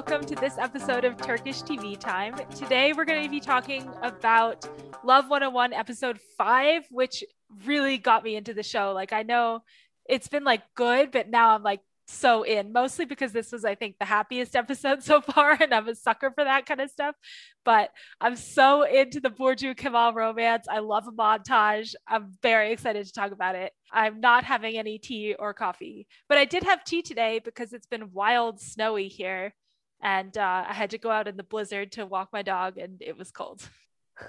welcome to this episode of Turkish TV Time. Today we're going to be talking about Love 101 episode 5, which really got me into the show. Like I know it's been like good, but now I'm like so in, mostly because this was, I think, the happiest episode so far, and I'm a sucker for that kind of stuff. But I'm so into the Borju Kemal romance. I love a montage. I'm very excited to talk about it. I'm not having any tea or coffee, but I did have tea today because it's been wild snowy here. And uh, I had to go out in the blizzard to walk my dog, and it was cold.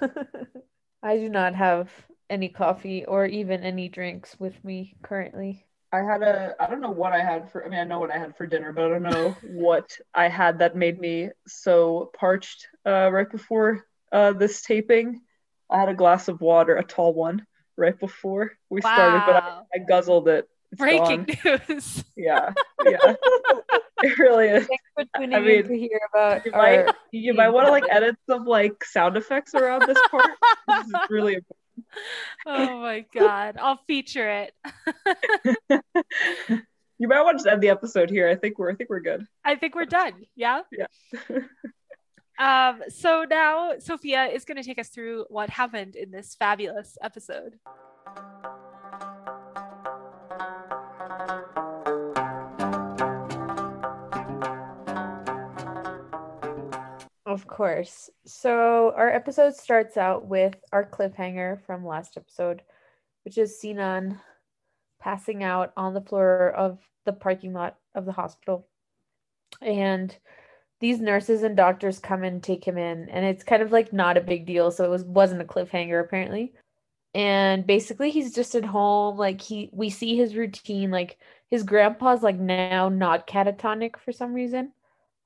I do not have any coffee or even any drinks with me currently. I had a I don't know what I had for I mean I know what I had for dinner, but I don't know what I had that made me so parched uh, right before uh, this taping. I had a glass of water, a tall one, right before we wow. started, but I, I guzzled it. It's Breaking gone. news. Yeah, yeah, it really is. Thanks for tuning I mean, in to hear about. You might you might want to like edit some like sound effects around this part. this is really important. Oh my god. I'll feature it. You might want to end the episode here. I think we're i think we're good. I think we're done. Yeah? Yeah. Um so now sophia is going to take us through what happened in this fabulous episode Of course. So our episode starts out with our cliffhanger from last episode, which is Sinan passing out on the floor of the parking lot of the hospital. And these nurses and doctors come and take him in and it's kind of like not a big deal so it was wasn't a cliffhanger apparently and basically he's just at home like he we see his routine like his grandpa's like now not catatonic for some reason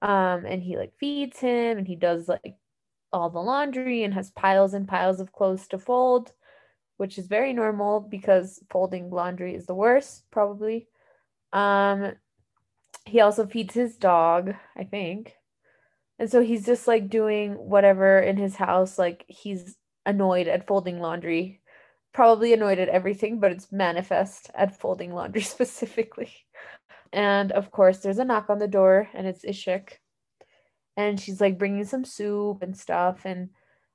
um and he like feeds him and he does like all the laundry and has piles and piles of clothes to fold which is very normal because folding laundry is the worst probably. Um he also feeds his dog i think. And so he's just like doing whatever in his house like he's annoyed at folding laundry probably annoyed at everything but it's manifest at folding laundry specifically and of course, there's a knock on the door, and it's Ishik. And she's like bringing some soup and stuff. And,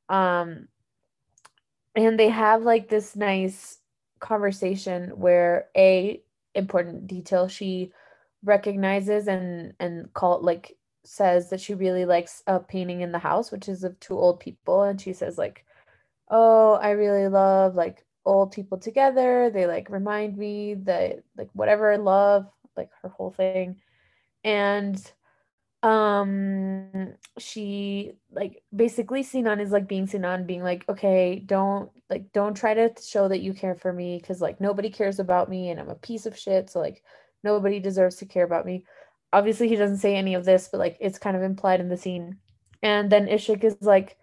um, and they have like this nice conversation where a important detail she recognizes and and call like says that she really likes a painting in the house which is of two old people and she says like oh i really love like old people together they like remind me that like whatever love like her whole thing. And um she like basically Sinan is like being Sinan being like okay don't like don't try to show that you care for me because like nobody cares about me and I'm a piece of shit so like nobody deserves to care about me. Obviously he doesn't say any of this but like it's kind of implied in the scene. And then Ishik is like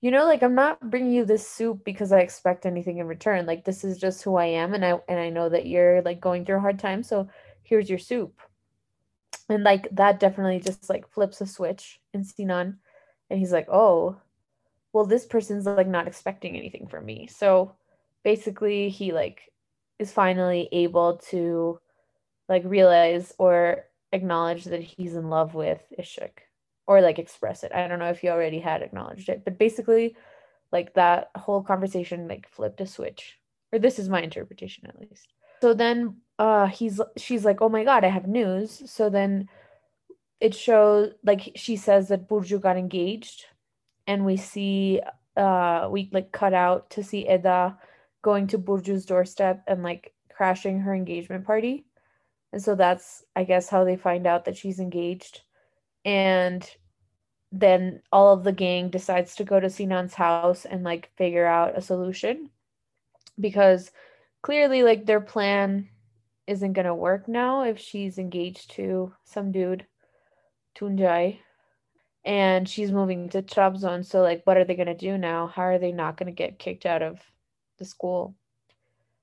you know like I'm not bringing you this soup because I expect anything in return. Like this is just who I am and I and I know that you're like going through a hard time so here's your soup. And like that definitely just like flips a switch in sinan. And he's like oh well this person's like not expecting anything from me. So basically he like is finally able to like realize or acknowledge that he's in love with ishik or like express it. I don't know if he already had acknowledged it but basically like that whole conversation like flipped a switch. Or this is my interpretation at least. So then uh he's she's like, "Oh my god, I have news." So then it shows like she says that burju got engaged and we see uh we like cut out to see Eda going to burju's doorstep and like crashing her engagement party. And so that's I guess how they find out that she's engaged. And then all of the gang decides to go to Sinan's house and like figure out a solution because clearly like their plan isn't gonna work now if she's engaged to some dude, Tuncay, and she's moving to Trabzon. So like, what are they gonna do now? How are they not gonna get kicked out of the school?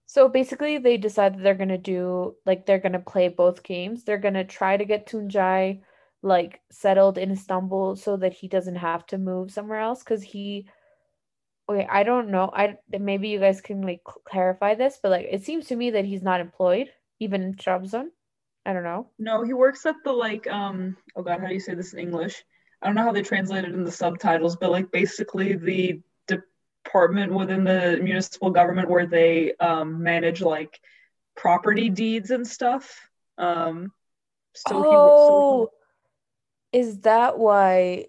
So basically, they decide that they're gonna do like they're gonna play both games. They're gonna try to get Tuncay like settled in Istanbul so that he doesn't have to move somewhere else because he okay, I don't know. I maybe you guys can like clarify this, but like it seems to me that he's not employed even in Trabzon. I don't know. No, he works at the like um oh god, how do you say this in English? I don't know how they translate it in the subtitles, but like basically the department within the municipal government where they um manage like property deeds and stuff. Um so he oh, works is that why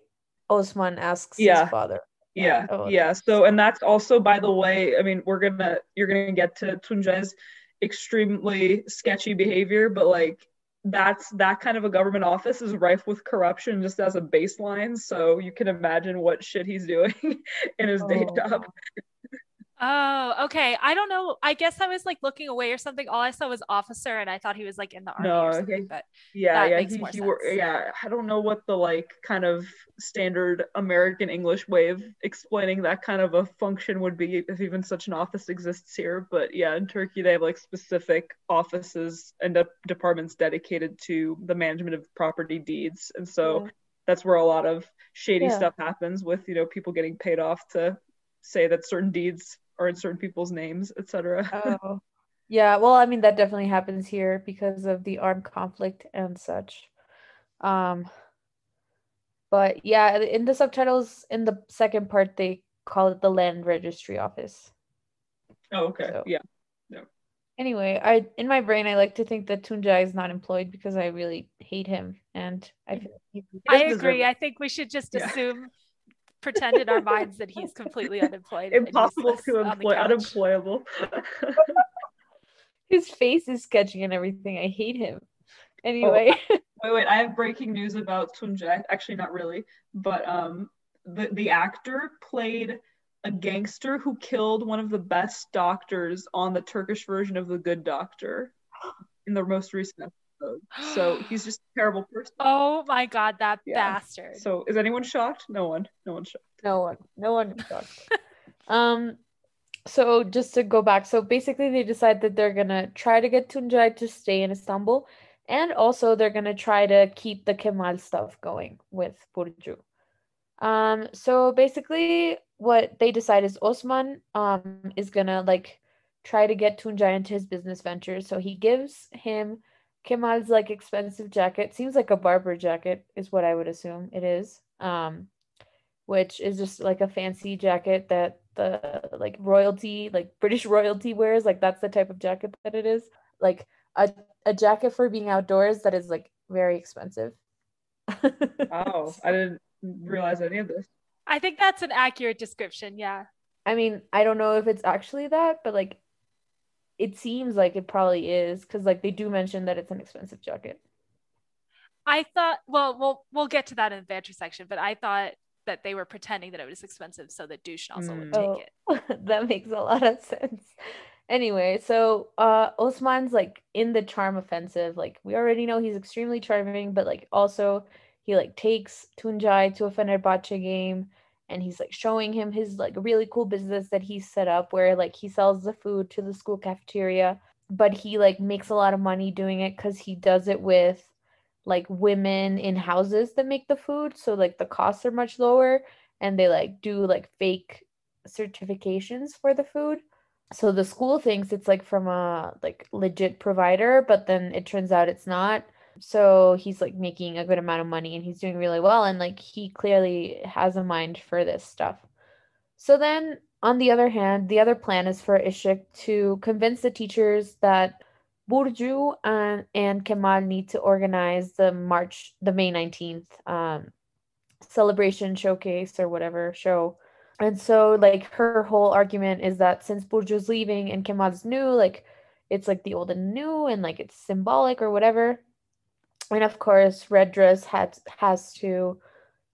Osman asks Yeah. his father? Yeah, Oh, yeah. So, and that's also, by the way, I mean, we're gonna, you're gonna get to Tunja's extremely sketchy behavior, but like, that's that kind of a government office is rife with corruption just as a baseline. So you can imagine what shit he's doing in his day Oh. job. Oh, okay. I don't know. I guess I was like looking away or something. All I saw was officer, and I thought he was like in the army No, or something. okay. But Yeah, yeah, he, he sense. yeah. I don't know what the like kind of standard American English way of explaining that kind of a function would be if even such an office exists here. But yeah, in Turkey they have like specific offices and de- departments dedicated to the management of property deeds, and so Yeah. that's where a lot of shady Yeah. stuff happens with you know people getting paid off to say that certain deeds are in certain people's names, etc. Oh, yeah. Well, I mean, that definitely happens here because of the armed conflict and such. Um, but yeah, in the subtitles, in the second part, they call it the Land Registry Office. oh, okay, So- yeah. Anyway, I in my brain, I like to think that Tunja is not employed because I really hate him, and I feel like he's I agree. it. I think we should just Yeah. assume, pretend in our minds that he's completely unemployed. Impossible to employ, unemployable. his face is sketchy and everything. I hate him. Anyway, Wait, wait, I have breaking news about Tunja. Actually, not really, but um, the the actor played a gangster who killed one of the best doctors on the Turkish version of The Good Doctor in the most recent episode. So he's just a terrible person. Oh my god, that Yeah. bastard. So is anyone shocked? No one. No one shocked. no one, no one shocked. um, so just to go back, so basically they decide that they're gonna try to get Tunjai to stay in Istanbul, and also they're gonna try to keep the Kemal stuff going with Burju. Um, so basically what they decide is Osman um is gonna like try to get Tunjai into his business ventures. So he gives him Kemal's like expensive jacket. Seems like a Barbour jacket is what I would assume it is. Um, which is just like a fancy jacket that the like royalty, like British royalty wears. Like that's the type of jacket that it is. Like a a jacket for being outdoors that is like very expensive. Oh, I didn't realize any of this. I think that's an accurate description. Yeah. I mean, I don't know if it's actually that, but like it seems like it probably is because like they do mention that it's an expensive jacket. I thought, well, we'll we'll get to that in the banter section, but I thought that they were pretending that it was expensive so that Douche also would Mm. take Oh. it. that makes a lot of sense. Anyway, so uh Osman's like in the charm offensive. Like we already know he's extremely charming, but like also he like takes Tunjai to a Fenerbahce game and he's like showing him his like really cool business that he set up where like he sells the food to the school cafeteria, but he like makes a lot of money doing it cuz he does it with like women in houses that make the food, so like the costs are much lower and they like do like fake certifications for the food. So the school thinks it's like from a like legit provider, but then it turns out it's not. So he's like making a good amount of money and he's doing really well and like he clearly has a mind for this stuff. So then on the other hand, the other plan is for Ishik to convince the teachers that Burju and, and Kemal need to organize the March, the May 19th um, celebration showcase or whatever show. And so, like, her whole argument is that since Burju's leaving and Kemal's new, like, it's like the old and new and like it's symbolic or whatever. And of course, Red Dress had has to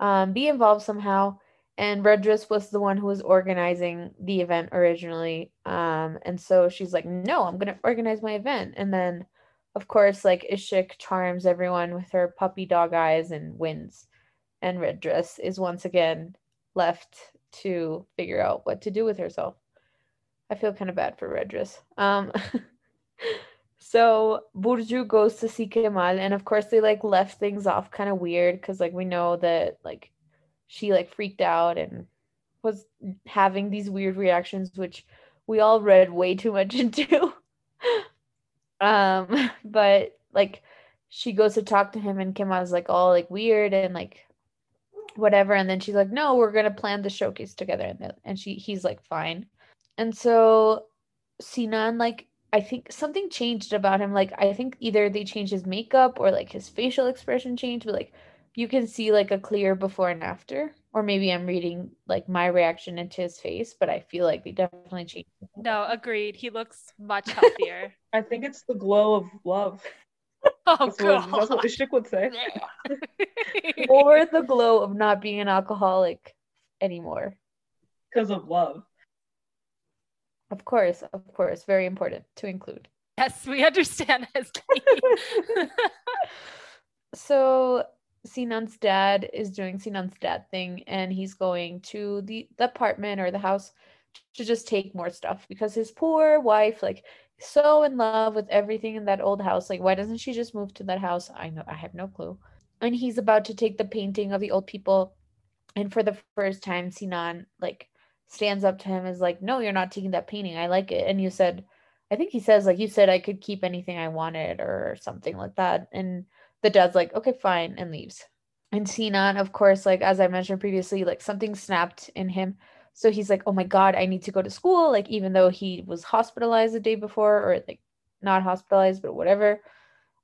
um, be involved somehow. And Red Dress was the one who was organizing the event originally. Um, and so she's like, no, I'm to organize my event. And then, of course, like Ishik charms everyone with her puppy dog eyes and wins. And Red Dress is once again left to figure out what to do with herself. I feel kind of bad for Red Dress. Um, so Burju goes to see Kemal, and of course they like left things off kind of weird because like we know that like she like freaked out and was having these weird reactions, which we all read way too much into. um, but like she goes to talk to him and Kemal's like all like weird and like whatever and then she's like no we're gonna plan the showcase together and, and she he's like fine and so sinan like i think something changed about him like i think either they changed his makeup or like his facial expression changed but like you can see like a clear before and after or maybe i'm reading like my reaction into his face but i feel like they definitely changed no agreed he looks much healthier i think it's the glow of love Oh, that's, what, that's what Ishik would say. or the glow of not being an alcoholic anymore. Because of love. Of course, of course. Very important to include. Yes, we understand as so Sinan's dad is doing Sinan's dad thing and he's going to the, the apartment or the house to just take more stuff because his poor wife like so in love with everything in that old house. Like, why doesn't she just move to that house? I know, I have no clue. And he's about to take the painting of the old people. And for the first time, Sinan like stands up to him is like, No, you're not taking that painting. I like it. And you said, I think he says, like, you said I could keep anything I wanted or something like that. And the dad's like, Okay, fine, and leaves. And Sinan, of course, like as I mentioned previously, like something snapped in him so he's like, oh my God, I need to go to school. Like, even though he was hospitalized the day before, or like not hospitalized, but whatever.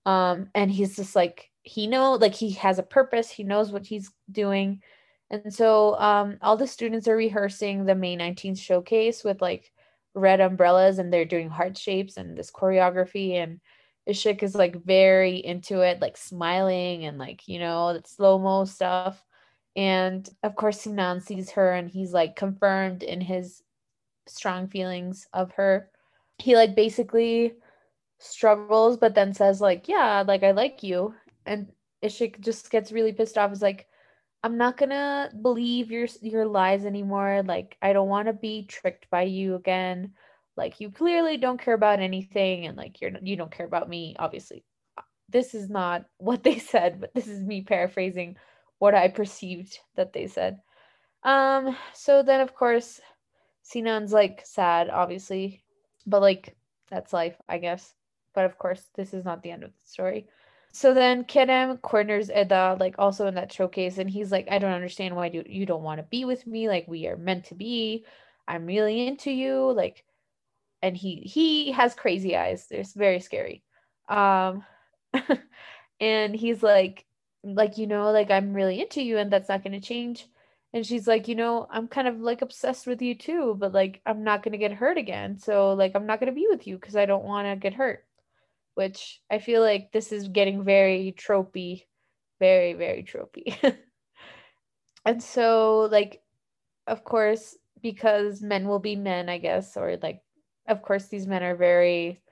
Um, and he's just like, he know like he has a purpose, he knows what he's doing. And so um all the students are rehearsing the May 19th showcase with like red umbrellas and they're doing heart shapes and this choreography and Ishik is like very into it, like smiling and like, you know, that slow-mo stuff. And of course, Sinan sees her and he's like confirmed in his strong feelings of her. He like basically struggles, but then says, like, yeah, like I like you. And Ishik just gets really pissed off. Is like, I'm not gonna believe your your lies anymore. Like, I don't want to be tricked by you again. Like, you clearly don't care about anything, and like you're you don't care about me. Obviously, this is not what they said, but this is me paraphrasing what I perceived that they said. Um, so then of course Sinan's like sad, obviously, but like that's life, I guess. But of course, this is not the end of the story. So then Kerem corners Eda, like also in that showcase, and he's like, I don't understand why do you don't want to be with me. Like we are meant to be. I'm really into you. Like, and he he has crazy eyes. It's very scary. Um, and he's like, like you know like i'm really into you and that's not going to change and she's like you know i'm kind of like obsessed with you too but like i'm not going to get hurt again so like i'm not going to be with you because i don't want to get hurt which i feel like this is getting very tropey very very tropey and so like of course because men will be men i guess or like of course these men are very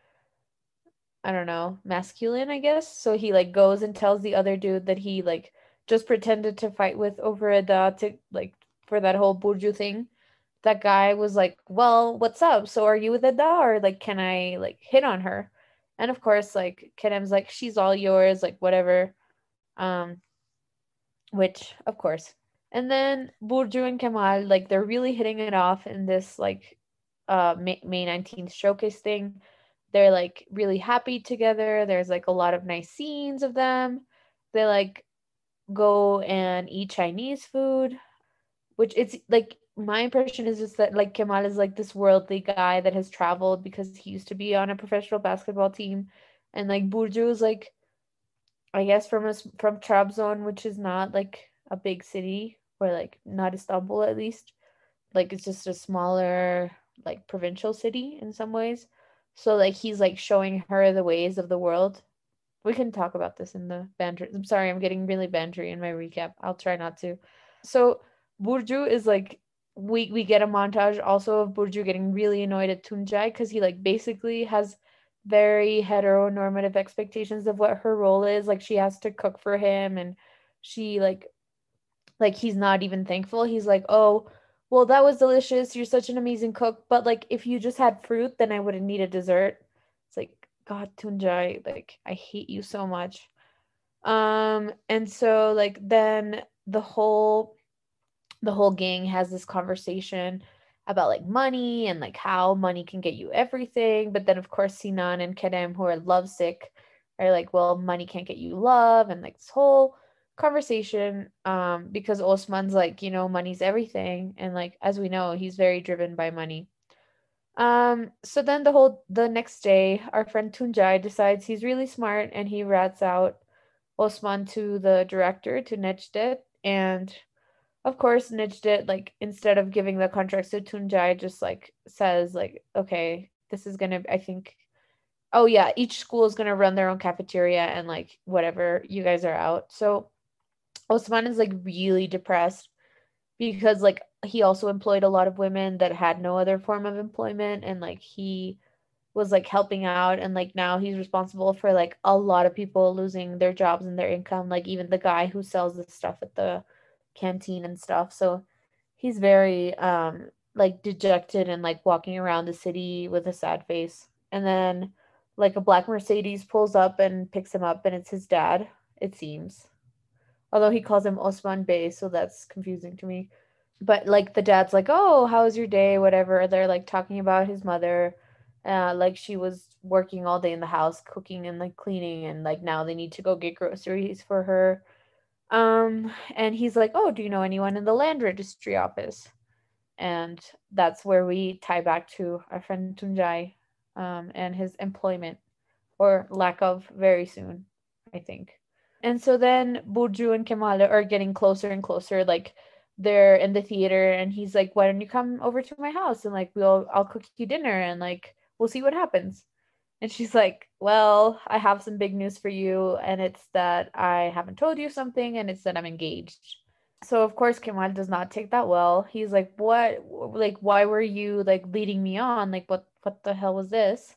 I don't know, masculine, I guess. So he like goes and tells the other dude that he like just pretended to fight with over Eda to like for that whole Burcu thing. That guy was like, Well, what's up? So are you with Eda or like can I like hit on her? And of course, like Kerem's like, she's all yours, like whatever. Um which of course. And then Burcu and Kemal, like they're really hitting it off in this like uh May, May 19th showcase thing they're like really happy together. There's like a lot of nice scenes of them. They like go and eat Chinese food, which it's like my impression is just that like Kemal is like this worldly guy that has traveled because he used to be on a professional basketball team, and like Burcu is like, I guess from us from Trabzon, which is not like a big city or like not Istanbul at least, like it's just a smaller like provincial city in some ways. So like he's like showing her the ways of the world. We can talk about this in the banter. I'm sorry, I'm getting really bantery in my recap. I'll try not to. So Burcu is like we we get a montage also of Burcu getting really annoyed at Tuncay because he like basically has very heteronormative expectations of what her role is. Like she has to cook for him and she like like he's not even thankful. He's like, oh, well, that was delicious. You're such an amazing cook. But like, if you just had fruit, then I wouldn't need a dessert. It's like, God, Tuncay, like, I hate you so much. Um, and so like then the whole the whole gang has this conversation about like money and like how money can get you everything. But then of course Sinan and Kerem, who are lovesick, are like, well, money can't get you love, and like this whole conversation um because Osman's like, you know, money's everything and like as we know, he's very driven by money. Um so then the whole the next day our friend Tunjai decides he's really smart and he rats out Osman to the director to Necdet and of course Necdet like instead of giving the contracts to Tunjai just like says like okay this is gonna I think oh yeah each school is gonna run their own cafeteria and like whatever you guys are out. So Osman is like really depressed because like he also employed a lot of women that had no other form of employment and like he was like helping out and like now he's responsible for like a lot of people losing their jobs and their income. Like even the guy who sells the stuff at the canteen and stuff so he's very um like dejected and like walking around the city with a sad face and then like a black mercedes pulls up and picks him up and it's his dad it seems although he calls him Osman Bey, so that's confusing to me. But like the dad's like, "Oh, how was your day?" Whatever. They're like talking about his mother, uh, like she was working all day in the house, cooking and like cleaning, and like now they need to go get groceries for her. Um, and he's like, "Oh, do you know anyone in the land registry office?" And that's where we tie back to our friend Tunjai, um, and his employment or lack of very soon, I think. And so then Burcu and Kemal are getting closer and closer. Like they're in the theater and he's like, Why don't you come over to my house and like we'll I'll cook you dinner and like we'll see what happens. And she's like, Well, I have some big news for you, and it's that I haven't told you something, and it's that I'm engaged. So of course Kemal does not take that well. He's like, What like why were you like leading me on? Like what what the hell was this?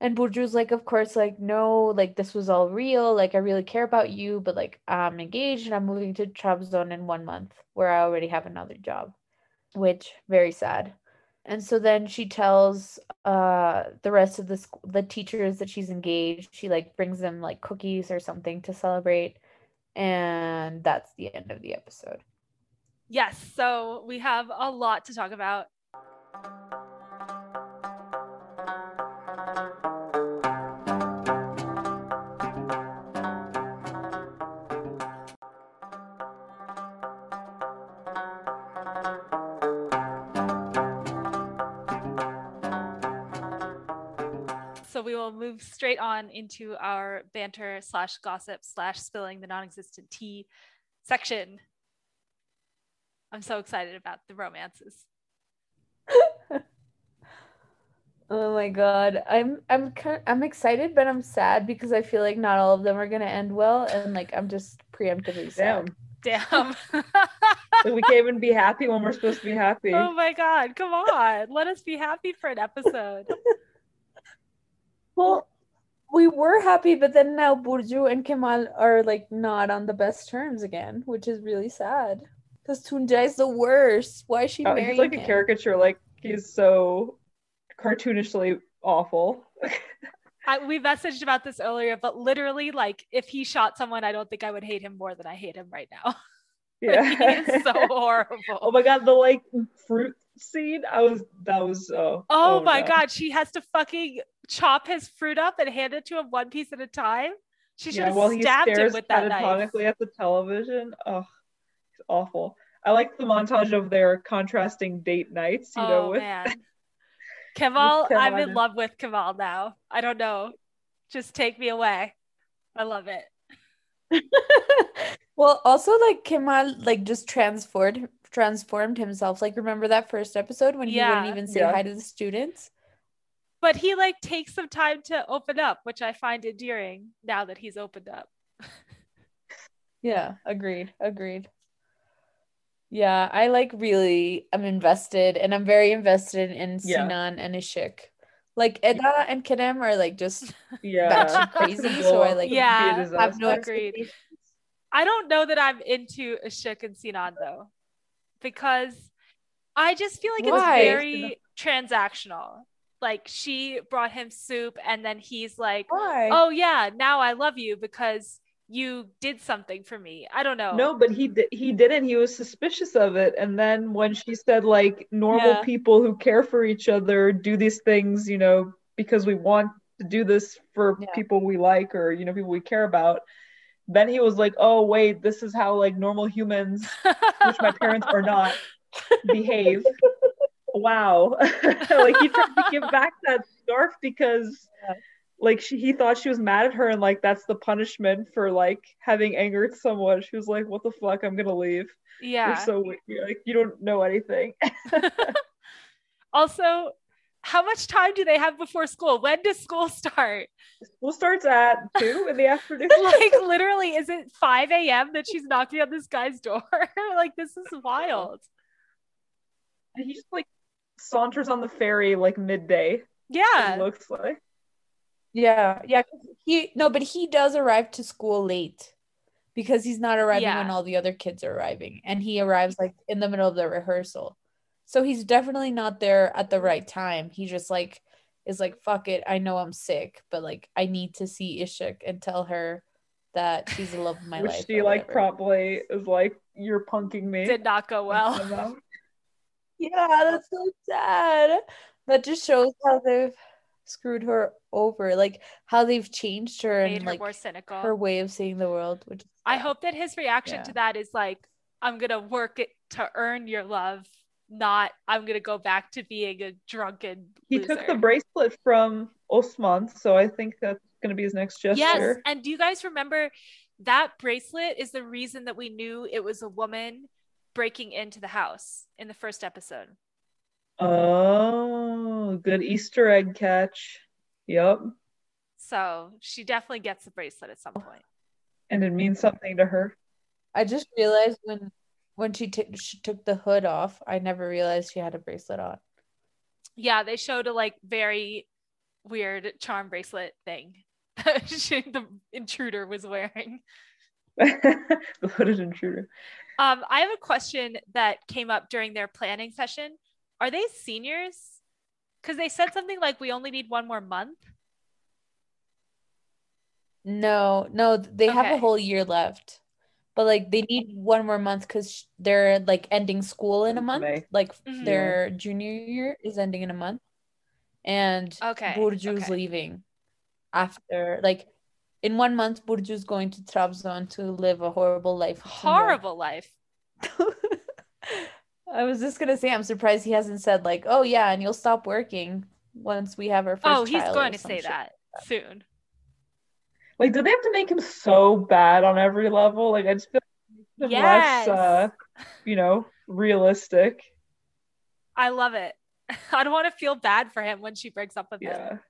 And Burcu's like, of course, like, no, like this was all real. Like, I really care about you, but like I'm engaged and I'm moving to Trabzon in one month where I already have another job. Which very sad. And so then she tells uh the rest of the sc- the teachers that she's engaged. She like brings them like cookies or something to celebrate. And that's the end of the episode. Yes, so we have a lot to talk about. Straight on into our banter slash gossip slash spilling the non-existent tea section. I'm so excited about the romances. Oh my god. I'm I'm kind of, I'm excited but I'm sad because I feel like not all of them are going to end well and like I'm just preemptively sad. Damn. Damn. Like we can't even be happy when we're supposed to be happy. oh my god, come on. Let us be happy for an episode. Well, we were happy but then now Burcu and Kemal are like not on the best terms again, which is really sad. Cuz Tunjai is the worst. Why is she Oh, marrying he's like a caricature. Like he's so cartoonishly awful. I, we messaged about this earlier, but literally, like, if he shot someone, I don't think I would hate him more than I hate him right now. yeah. he is so horrible. oh my god, the like fruit scene. I was that was oh. Oh, oh my no. god, she has to fucking chop his fruit up and hand it to him one piece at a time. She should Yeah, have while stabbed him with that knife. catatonically at the television. Oh, it's awful. I like the montage of their contrasting date nights. You know, Oh with man, Kemal, I'm in love with Kemal now. I don't know, just take me away. I love it. well, also like Kemal like just transformed transformed himself. Like remember that first episode when he Yeah. wouldn't even say Yeah. hi to the students? But he like takes some time to open up, which I find endearing now that he's opened up. Yeah, agreed. Agreed. Yeah, I like really I'm invested and I'm very invested in Yeah. Sinan and Ishik. Like Eda and Kerem are like just yeah, batshit crazy, so I, like, yeah, I've no. Agreed. I don't know that I'm into Ashik and Sinan though, because I just feel like Why? it's very transactional. Like she brought him soup, and then he's like, Why? "Oh yeah, now I love you because you did something for me." I don't know. No, but he di- he didn't. He was suspicious of it. And then when she said like normal Yeah. people who care for each other do these things, you know, because we want to do this for Yeah. people we like or you know people we care about. Then he was like, "Oh wait, this is how like normal humans, which my parents are not, behave." Wow, like he tried to give back that scarf because Yeah. like she he thought she was mad at her and like that's the punishment for like having angered someone. She was like, "What the fuck? I'm gonna leave." yeah. You're so weird. You're like you don't know anything. also, how much time do they have before school? When does school start? School starts at two in the afternoon. like literally, is it 5 a.m. that she's knocking on this guy's door? like this is wild. And he just like saunters on the ferry like midday. Yeah. It looks like. Yeah, yeah. 'cause He no, but he does arrive to school late because he's not arriving Yeah. when all the other kids are arriving, and he arrives like in the middle of the rehearsal. So he's definitely not there at the right time. He just like is like, fuck it, I know I'm sick, but like I need to see Ishik and tell her that she's the love of my Which life. she like whatever. probably is like, You're punking me. Did not go well. Somehow. Yeah, that's so sad. That just shows how they've screwed her over, like how they've changed her Made and her like more cynical. her way of seeing the world. Which is I hope that his reaction Yeah. to that is like, I'm gonna work it to earn your love, not I'm gonna go back to being a drunken He loser. took the bracelet from Osman, so I think that's gonna be his next gesture. Yes, and do you guys remember that bracelet is the reason that we knew it was a woman breaking into the house in the first episode. Oh, good Easter egg catch. Yep. So she definitely gets the bracelet at some point. And it means something to her. I just realized when when she, t- she took the hood off, I never realized she had a bracelet on. Yeah, they showed a like very weird charm bracelet thing that she, the intruder was wearing. the hooded intruder. Um, I have a question that came up during their planning session. Are they seniors? Because they said something like we only need one more month. No, no, they have a whole year left. But like they need one more month because they're like ending school in a month. May. Like Mhm. their junior year is ending in a month. And Okay, Burju's okay. leaving after like in one month Burju's going to Trabzon to live a horrible life. Horrible life. I was just gonna say I'm surprised he hasn't said like, oh yeah, and you'll stop working once we have our first Oh, he's child going to say shit. that soon. Like, did they have to make him so bad on every level? Like, I just feel like Yes. less, uh, you know, realistic. I love it. I don't want to feel bad for him when she breaks up with him.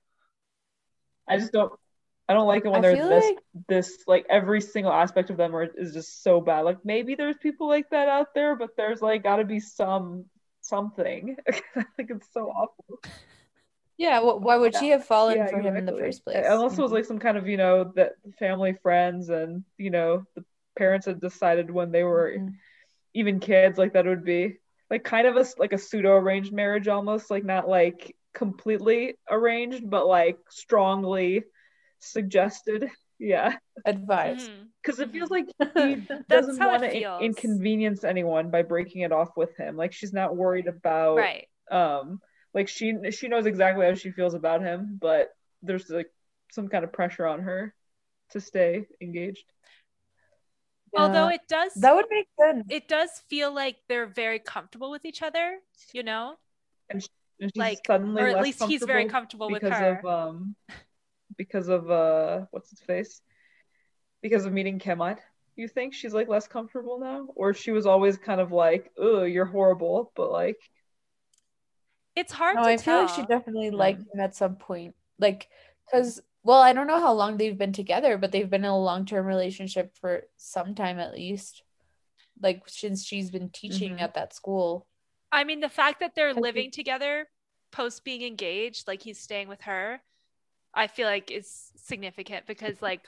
I just don't. I don't like it when I they're this like this like every single aspect of them are is just so bad. Like maybe there's people like that out there, but there's like got to be some something. I think it's so awful. Yeah, wh- why would she have fallen Yeah, for him in the first place? Unless it was like some kind of you know that family friends and you know the parents had decided when they were Mhm. even kids like that would be like kind of a like a pseudo arranged marriage almost like not like completely arranged but like strongly suggested yeah advice. Because it feels like he doesn't want to feels. inconvenience anyone by breaking it off with him like she's not worried about Right. um like she she knows exactly how she feels about him but there's like some kind of pressure on her to stay engaged Although it does that would make sense. it does feel like they're very comfortable with each other, you know? and she's Like, suddenly or at least he's very comfortable comfortable with her. of um because of uh what's his face because of meeting Kemal you think she's like less comfortable now or she was always kind of like oh you're horrible but like It's hard No, to I feel like she definitely liked him at some point. Like, because, well, I don't know how long they've been together, but they've been in a long term relationship for some time at least. Like, since she's been teaching Mhm. at that school. I mean, the fact that they're living he- together post being engaged, like he's staying with her, I feel like is significant because, like,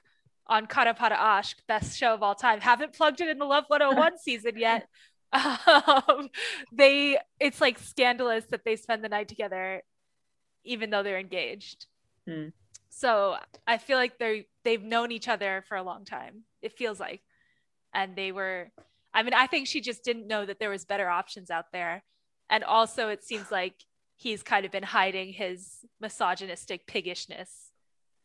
on Para Ashk, best show of all time, haven't plugged it in the Love 101 season yet. Um, they, it's like scandalous that they spend the night together, even though they're engaged. Hmm. So I feel like they're they've known each other for a long time. It feels like, and they were. I mean, I think she just didn't know that there was better options out there, and also it seems like he's kind of been hiding his misogynistic piggishness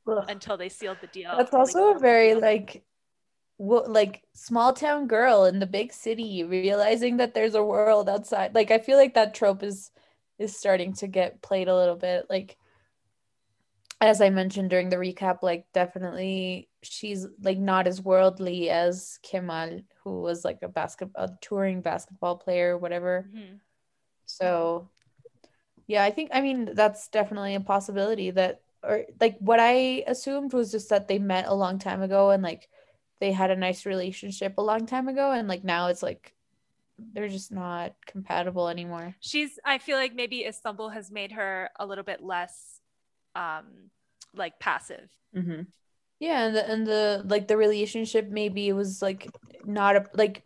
Ugh. until they sealed the deal. That's also a very like like small town girl in the big city realizing that there's a world outside. Like I feel like that trope is is starting to get played a little bit. Like as I mentioned during the recap, like definitely she's like not as worldly as Kemal, who was like a basket a touring basketball player, whatever. Mhm. So yeah, I think I mean that's definitely a possibility that or like what I assumed was just that they met a long time ago and like they had a nice relationship a long time ago and like now it's like they're just not compatible anymore. She's I feel like maybe Istanbul has made her a little bit less um like passive. Mm-hmm. Yeah, and the and the like the relationship maybe was like not a like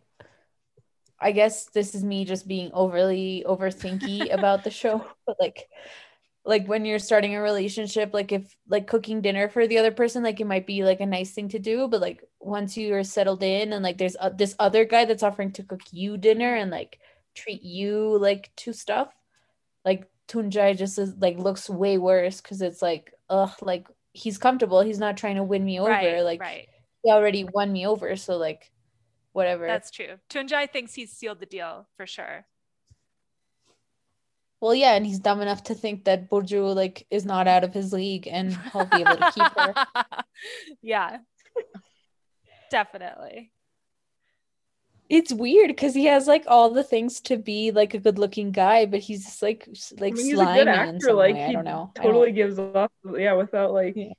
I guess this is me just being overly overthinky about the show, but like like when you're starting a relationship, like if like cooking dinner for the other person, like it might be like a nice thing to do, but like once you are settled in and like there's uh, this other guy that's offering to cook you dinner and like treat you like to stuff, like Tunjai just is like looks way worse because it's like ugh like he's comfortable, he's not trying to win me over, right, like right. he already won me over, so like whatever. That's true. Tunjai thinks he's sealed the deal for sure. Well, yeah, and he's dumb enough to think that Burju like is not out of his league and he'll be able to keep her. yeah. Definitely. It's weird because he has like all the things to be like a good-looking guy, but he's just like like I mean, he's a slimy good in actor. some Like way. I he don't know. Totally don't- gives off, yeah, without like, Yeah.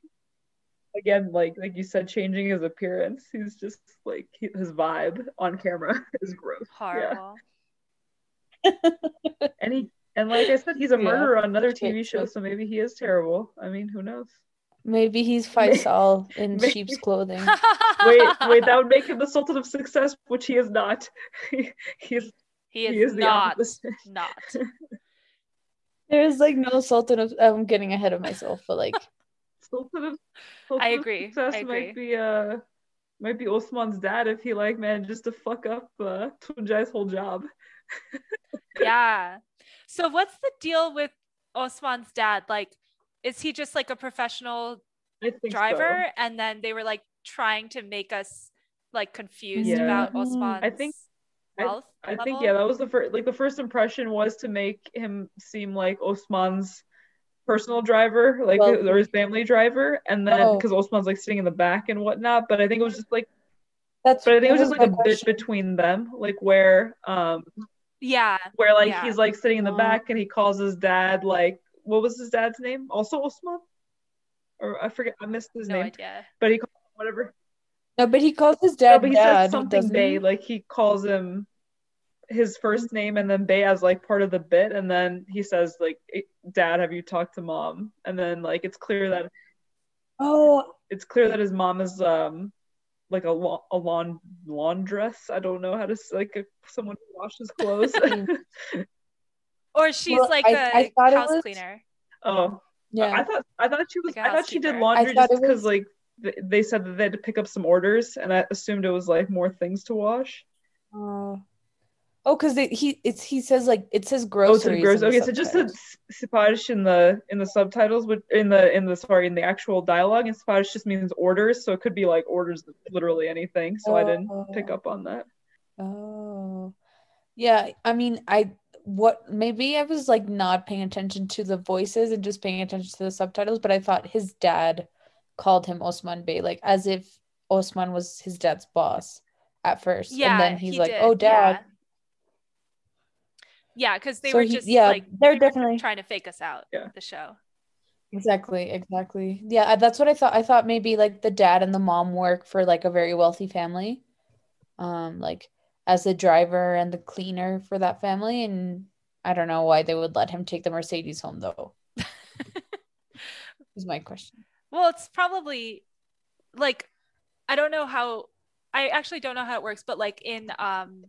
Again, like like you said, changing his appearance. He's just like he, his vibe on camera is gross. Horrible. And he and like I said, he's a Yeah. murderer on another TV show, so maybe he is terrible. I mean, who knows? Maybe he's Faisal in Maybe- sheep's clothing. Wait, wait, that would make him the Sultan of Success, which he is not. He's he is, he is the not not. There's like no sultan of I'm getting ahead of myself, but like Sultan of I agree, Success I agree. might be uh might be Osman's dad if he like manages to fuck up uh Tunjai's whole job. yeah. So what's the deal with Osman's dad? Like, is he just like a professional I think driver? And then they were like trying to make us like confused Yeah. about Mm, Osman's I think- I- wealth. so. I think yeah, that was the first like the first impression was to make him seem like Osman's personal driver, like Well- or his family driver, and then Oh. because Osman's like sitting in the back and whatnot. But I think it was just like that's but I think it was just like a my bit between them, like where um Yeah. where like Yeah. he's like sitting in the Oh. back and he calls his dad like what was his dad's name? Also Osman? Or I forget I missed his No name. idea. But he called whatever. No, but he calls his No, dad but he dad, says something doesn't Bey, like he calls him his first name and then Bey as like part of the bit and then he says like "Eh, dad have you talked to mom? And then like it's clear that Oh, it's clear that his mom is um like a lawn a lawn laundress. I don't know how to s- like a, someone who washes clothes. Or she's Well, like I- a I house was- cleaner. oh. Yeah. I thought I thought she was Like a I thought she did laundry just because was- like th- they said that they had to pick up some orders and I assumed it was like more things to wash. Oh, oh, because he it's he says like it says Oh, groceries. to the gross. in the Okay, so just said subtitles. siparish in the in the subtitles, but in the in the sorry in the actual dialogue, and siparish just means orders, so it could be like orders literally anything. So I didn't pick Oh. up on that. Oh. oh, yeah. I mean, I what maybe I was like not paying attention to the voices and just paying attention to the subtitles, but I thought his dad called him Osman Bey, like as if Osman was his dad's boss at first, Yeah. and then he's he like, did, "Oh, dad." Yeah, because they So were he- just yeah, like they're definitely trying to fake us out. Yeah. The show. Exactly, exactly. Yeah, that's what I thought. I thought maybe like the dad and the mom work for like a very wealthy family. Um, like as the driver and the cleaner for that family, and I don't know why they would let him take the Mercedes home though. Is my question. Well, it's probably like I don't know how I actually don't know how it works, but like in um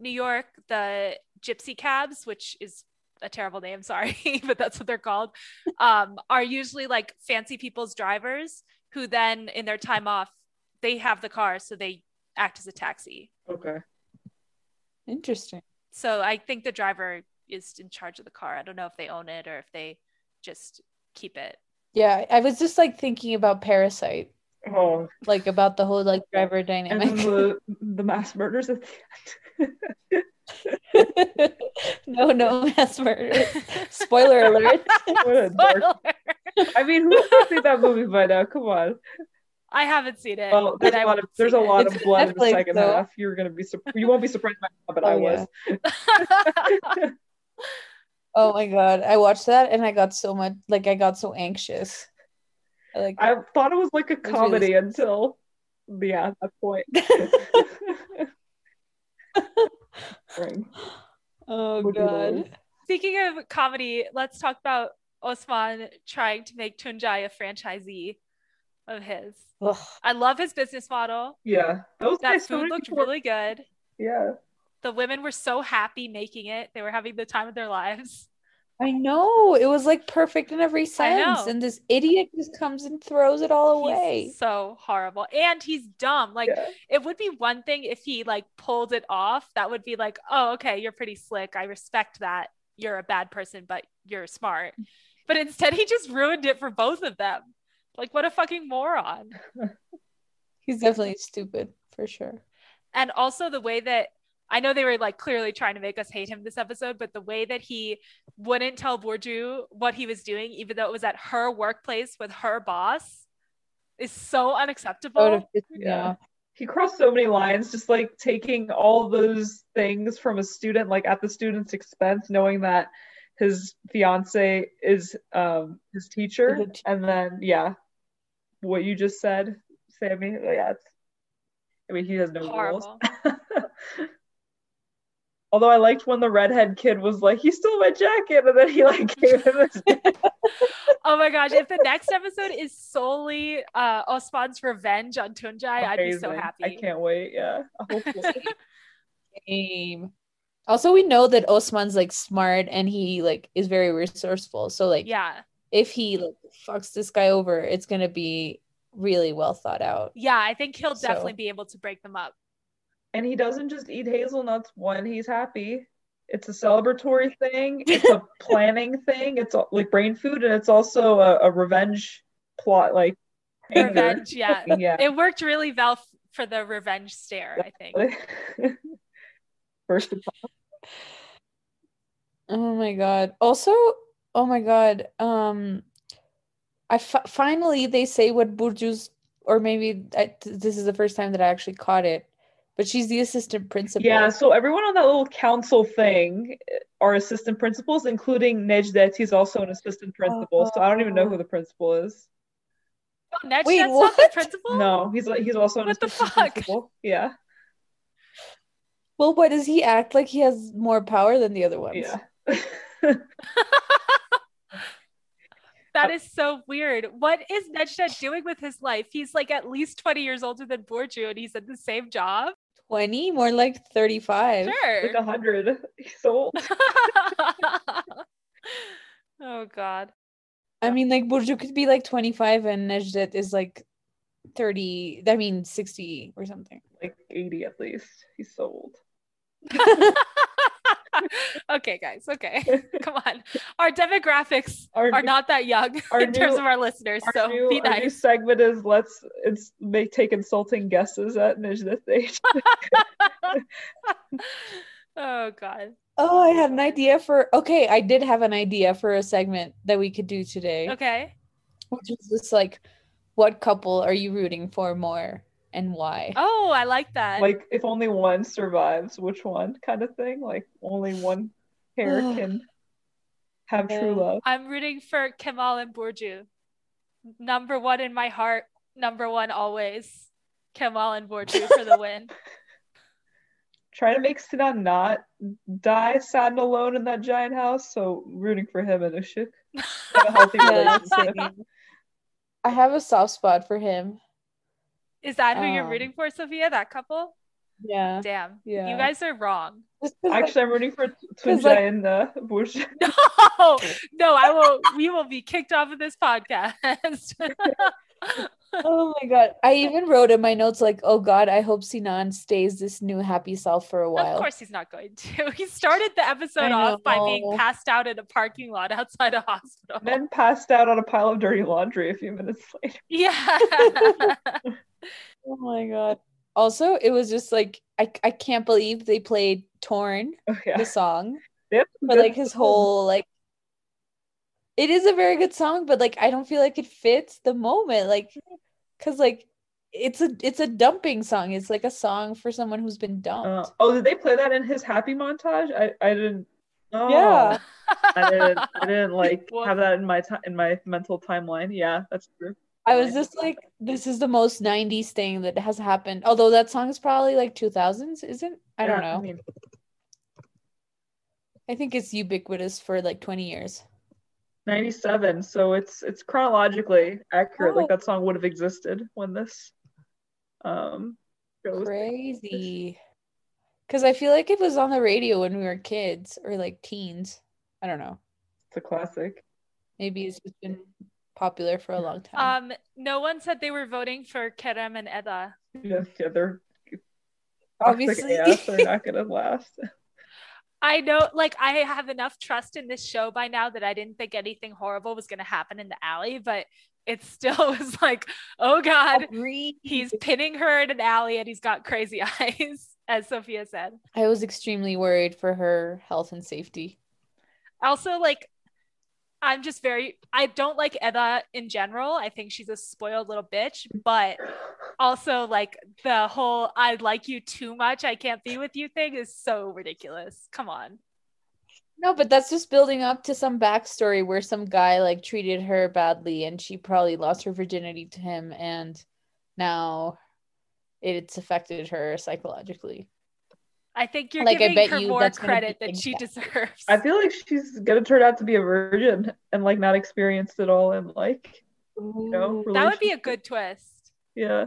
New York, the gypsy cabs, which is a terrible name, sorry, but that's what they're called, um, are usually like fancy people's drivers who then in their time off, they have the car, so they act as a taxi. Okay. Interesting. So I think the driver is in charge of the car. I don't know if they own it or if they just keep it. Yeah, I was just like thinking about Parasite, Oh, like about the whole like driver and dynamic. the the mass murders at the end. no, no mass murder. Spoiler alert. what a dark. Spoiler. I mean, who hasn't seen that movie by now? Come on. I haven't seen it. Oh, well, there's and a I lot of there's see a it. lot It's of blood in the second though. half. You're gonna be surprised. You won't be surprised by now, but oh, I Oh, was. yeah. Oh my god, I watched that and I got so much like I got so anxious. I, Like I thought it was like a was really comedy until yeah, that point. Oh Would god. Speaking of comedy, let's talk about Osman trying to make Tuncay a franchisee of his. Ugh. I love his business model. Yeah, that was That. Food looked people- really good. Yeah, The women were so happy making it. They were having the time of their lives. I know it was like perfect in every sense, and this idiot just comes and throws it all away. He's so horrible. And he's dumb. Like yeah. it would be one thing if he like pulled it off. That would be like, oh, okay, you're pretty slick. I respect that. You're a bad person, but you're smart. But instead, he just ruined it for both of them. Like, what a fucking moron. He's definitely stupid for sure. And also the way that I know they were like clearly trying to make us hate him this episode, but the way that he wouldn't tell Burcu what he was doing, even though it was at her workplace with her boss, is so unacceptable. have Yeah. He crossed so many lines, just like taking all those things from a student, like at the student's expense, knowing that his fiance is um his teacher, Is and then yeah, what you just said, Sammy. Yeah, it's, I mean he has no rules. Horrible. Although I liked when the redhead kid was like, "He stole my jacket," and then he like gave him this. Oh my gosh, if the next episode is solely uh Osman's revenge on Tuncay, I'd be so happy. I can't wait. Yeah, hopefully. Game. Also, we know that Osman's like smart and he like is very resourceful. So like, yeah. if he like fucks this guy over, it's gonna be really well thought out. Yeah, I think he'll So- definitely be able to break them up. And he doesn't just eat hazelnuts when he's happy. It's a celebratory thing. It's a planning thing. It's a- like brain food, and it's also a, a revenge plot. Like. Revenge, yeah. Yeah. It worked really well f- for the revenge stare, I think. First of all, Oh my god. Also, oh my god. Um, I finally they say what Burcu's, or maybe I, this is the first time that I actually caught it, but she's the assistant principal. yeah. So everyone on that little council thing eh, are assistant principals, including Nejdet. He's also an assistant principal. So I don't even know who the principal is. Oh, Ned Wait, Shet's not the principal? No, he's he's also an What the assistant fuck? principal. Yeah. Well, why does he act like he has more power than the other ones? Yeah. That is so weird. What is Nejdet doing with his life? He's like at least 20 years older than Burcu and he's at the same job. 20, more like 35. Sure. like a hundred. He's so old. oh god. I mean, like Burcu could be like 25 and Nejdet is like 30, I mean 60 or something. like 80 at least. He's so old. okay, guys. Okay. Come on. Our demographics Our, are new, not that young our in terms of our listeners. our So new, be our new segment is let's it's make take insulting guesses at Nejdet's age. oh god. Oh, I had an idea for okay, I did have an idea for a segment that we could do today. Okay. Which is just like what couple are you rooting for more and why? Oh, I like that. like if only one survives, which one kind of thing? Like only one pair can have true love. I'm rooting for Kemal and Burcu. Number one in my heart. Number one always. Kemal and Burcu for the win. Trying to make Sinan not die sad and alone in that giant house, so rooting for him and Işık. A healthy relationship. I have a soft spot for him. Is that who you're Um, rooting for, Sophia? That couple? Yeah. Damn. Yeah. You guys are wrong. Just 'cause, like, Actually, I'm rooting for Tuncay like- and uh, Bush. No, no, I will. We will be kicked off of this podcast. Oh my god. I even wrote in my notes like, oh god, I hope Sinan stays this new happy self for a while. Of course he's not going to. He started the episode I off by being passed out in a parking lot outside a hospital. And then passed out on a pile of dirty laundry a few minutes later. yeah. Oh my god. Also, it was just like I, I can't believe they played Torn, Oh, yeah. the song. They have but like his whole like it is a very good song but like i don't feel like it fits the moment like because like it's a it's a dumping song it's like a song for someone who's been Uh, dumped oh, did they play that in his happy montage? I, I didn't. Oh, Yeah. I didn't. I didn't like have that in my time in my mental timeline. Yeah, that's true. i was just like this is the most 90s thing that has happened although that song is probably like 2000s isn't i don't Yeah, know mean, i think it's ubiquitous for like 20 years 97 so it's it's chronologically accurate Oh. like that song would have existed when this um show was crazy. Because i feel like it was on the radio when we were kids or like teens. I don't know. It's a classic. Maybe it's just been popular for a long time. Um, no one said they were voting for Kerem and Eda. yeah, yeah they're Obviously. toxic they're not gonna last I know, like, I have enough trust in this show by now that I didn't think anything horrible was going to happen in the alley, but it still was like, oh God, Agreed. he's pinning her in an alley and he's got crazy eyes, as Sophia said. I was extremely worried for her health and safety. Also, like, I'm just very, I don't like Eda in general. I think she's a spoiled little bitch, but also, like, the whole I like you too much, I can't be with you thing is so ridiculous. Come on. No, but that's just building up to some backstory where some guy like treated her badly and she probably lost her virginity to him and now it's affected her psychologically. I think you're Like, I giving bet her you more that's credit be than she deserves. i feel like she's gonna turn out to be a virgin and like not experienced at all in like you know that would be a good twist. yeah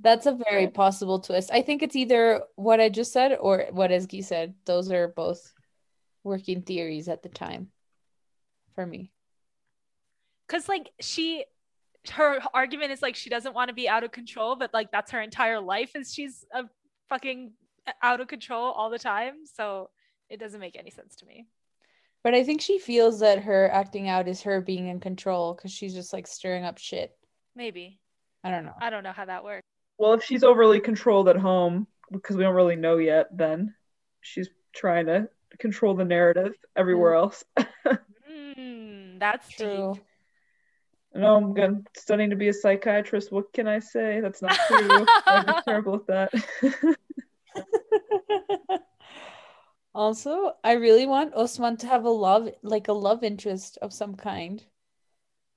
That's a very possible twist. I think it's either what I just said or what Esgy said. Those are both working theories at the time for me. Cause like she her argument is like she doesn't want to be out of control, but like that's her entire life is she's a fucking out of control all the time. So it doesn't make any sense to me. But I think she feels that her acting out is her being in control because she's just like stirring up shit. Maybe. I don't know. I don't know how that works. well if she's overly controlled at home because we don't really know yet then she's trying to control the narrative everywhere else Mm, that's True. deep. No, I'm good. Studying to be a psychiatrist. What can I say? That's not true. I'd be terrible at that. also, I really want Osman to have a love, like a love interest of some kind.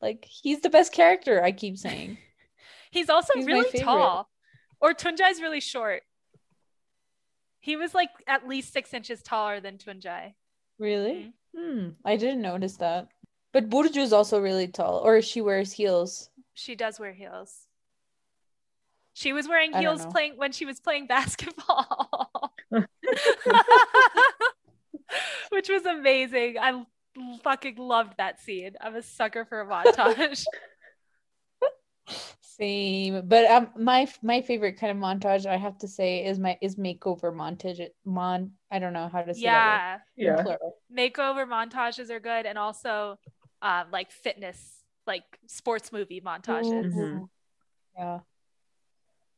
Like he's the best character. I keep saying. He's also He's really tall. Or Tuncay's really short. He was like at least six inches taller than Tuncay. Really? Hmm. I didn't notice that. But Burcu is also really tall, or she wears heels. She does wear heels. She was wearing heels playing when she was playing basketball. Which was amazing. I fucking loved that scene. I'm a sucker for a montage. Same, but um, my my favorite kind of montage I have to say is my is makeover montage. Mon, I don't know how to say yeah. word. yeah. Plural. Makeover montages are good and also um, like fitness, like sports movie montages. Mhm. Yeah.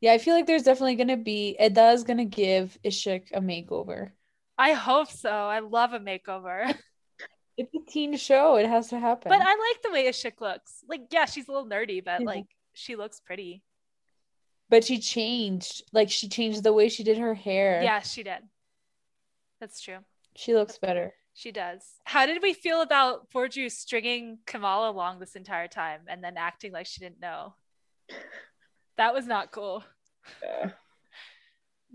Yeah, I feel like there's definitely gonna be Eda is gonna give Işık a makeover. I hope so. I love a makeover. It's a teen show. It has to happen. But I like the way Işık looks. Like, yeah, she's a little nerdy, but Yeah. like she looks pretty. But she changed. Like she changed the way she did her hair. Yeah, she did. That's true. She looks better. She does. How did we feel about Burcu stringing Kamala along this entire time and then acting like she didn't know? That was not cool. Yeah.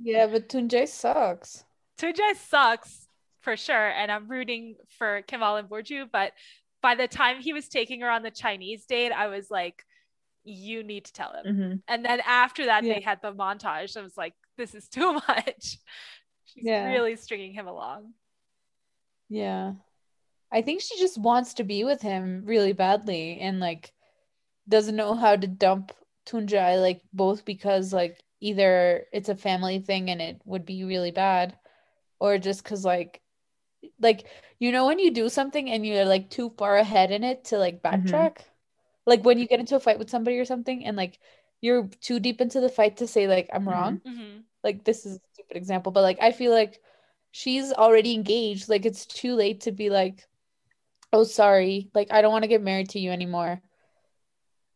Yeah, but Tuncay sucks. Tuncay sucks for sure, and I'm rooting for Kemal and Burcu. But by the time he was taking her on the Chinese date, I was like, "You need to tell him." Mhm. And then after that, Yeah. they had the montage. I was like, "This is too much." She's Yeah. really stringing him along. Yeah. I think she just wants to be with him really badly and like doesn't know how to dump Tuncay, like both because like either it's a family thing and it would be really bad, or just because like like you know when you do something and you're like too far ahead in it to like Mhm. backtrack? Like when you get into a fight with somebody or something and like you're too deep into the fight to say like i'm wrong. Hmm like this is a stupid example but like i feel like she's already engaged. Like it's too late to be like oh sorry. Like i don't want to get married to you anymore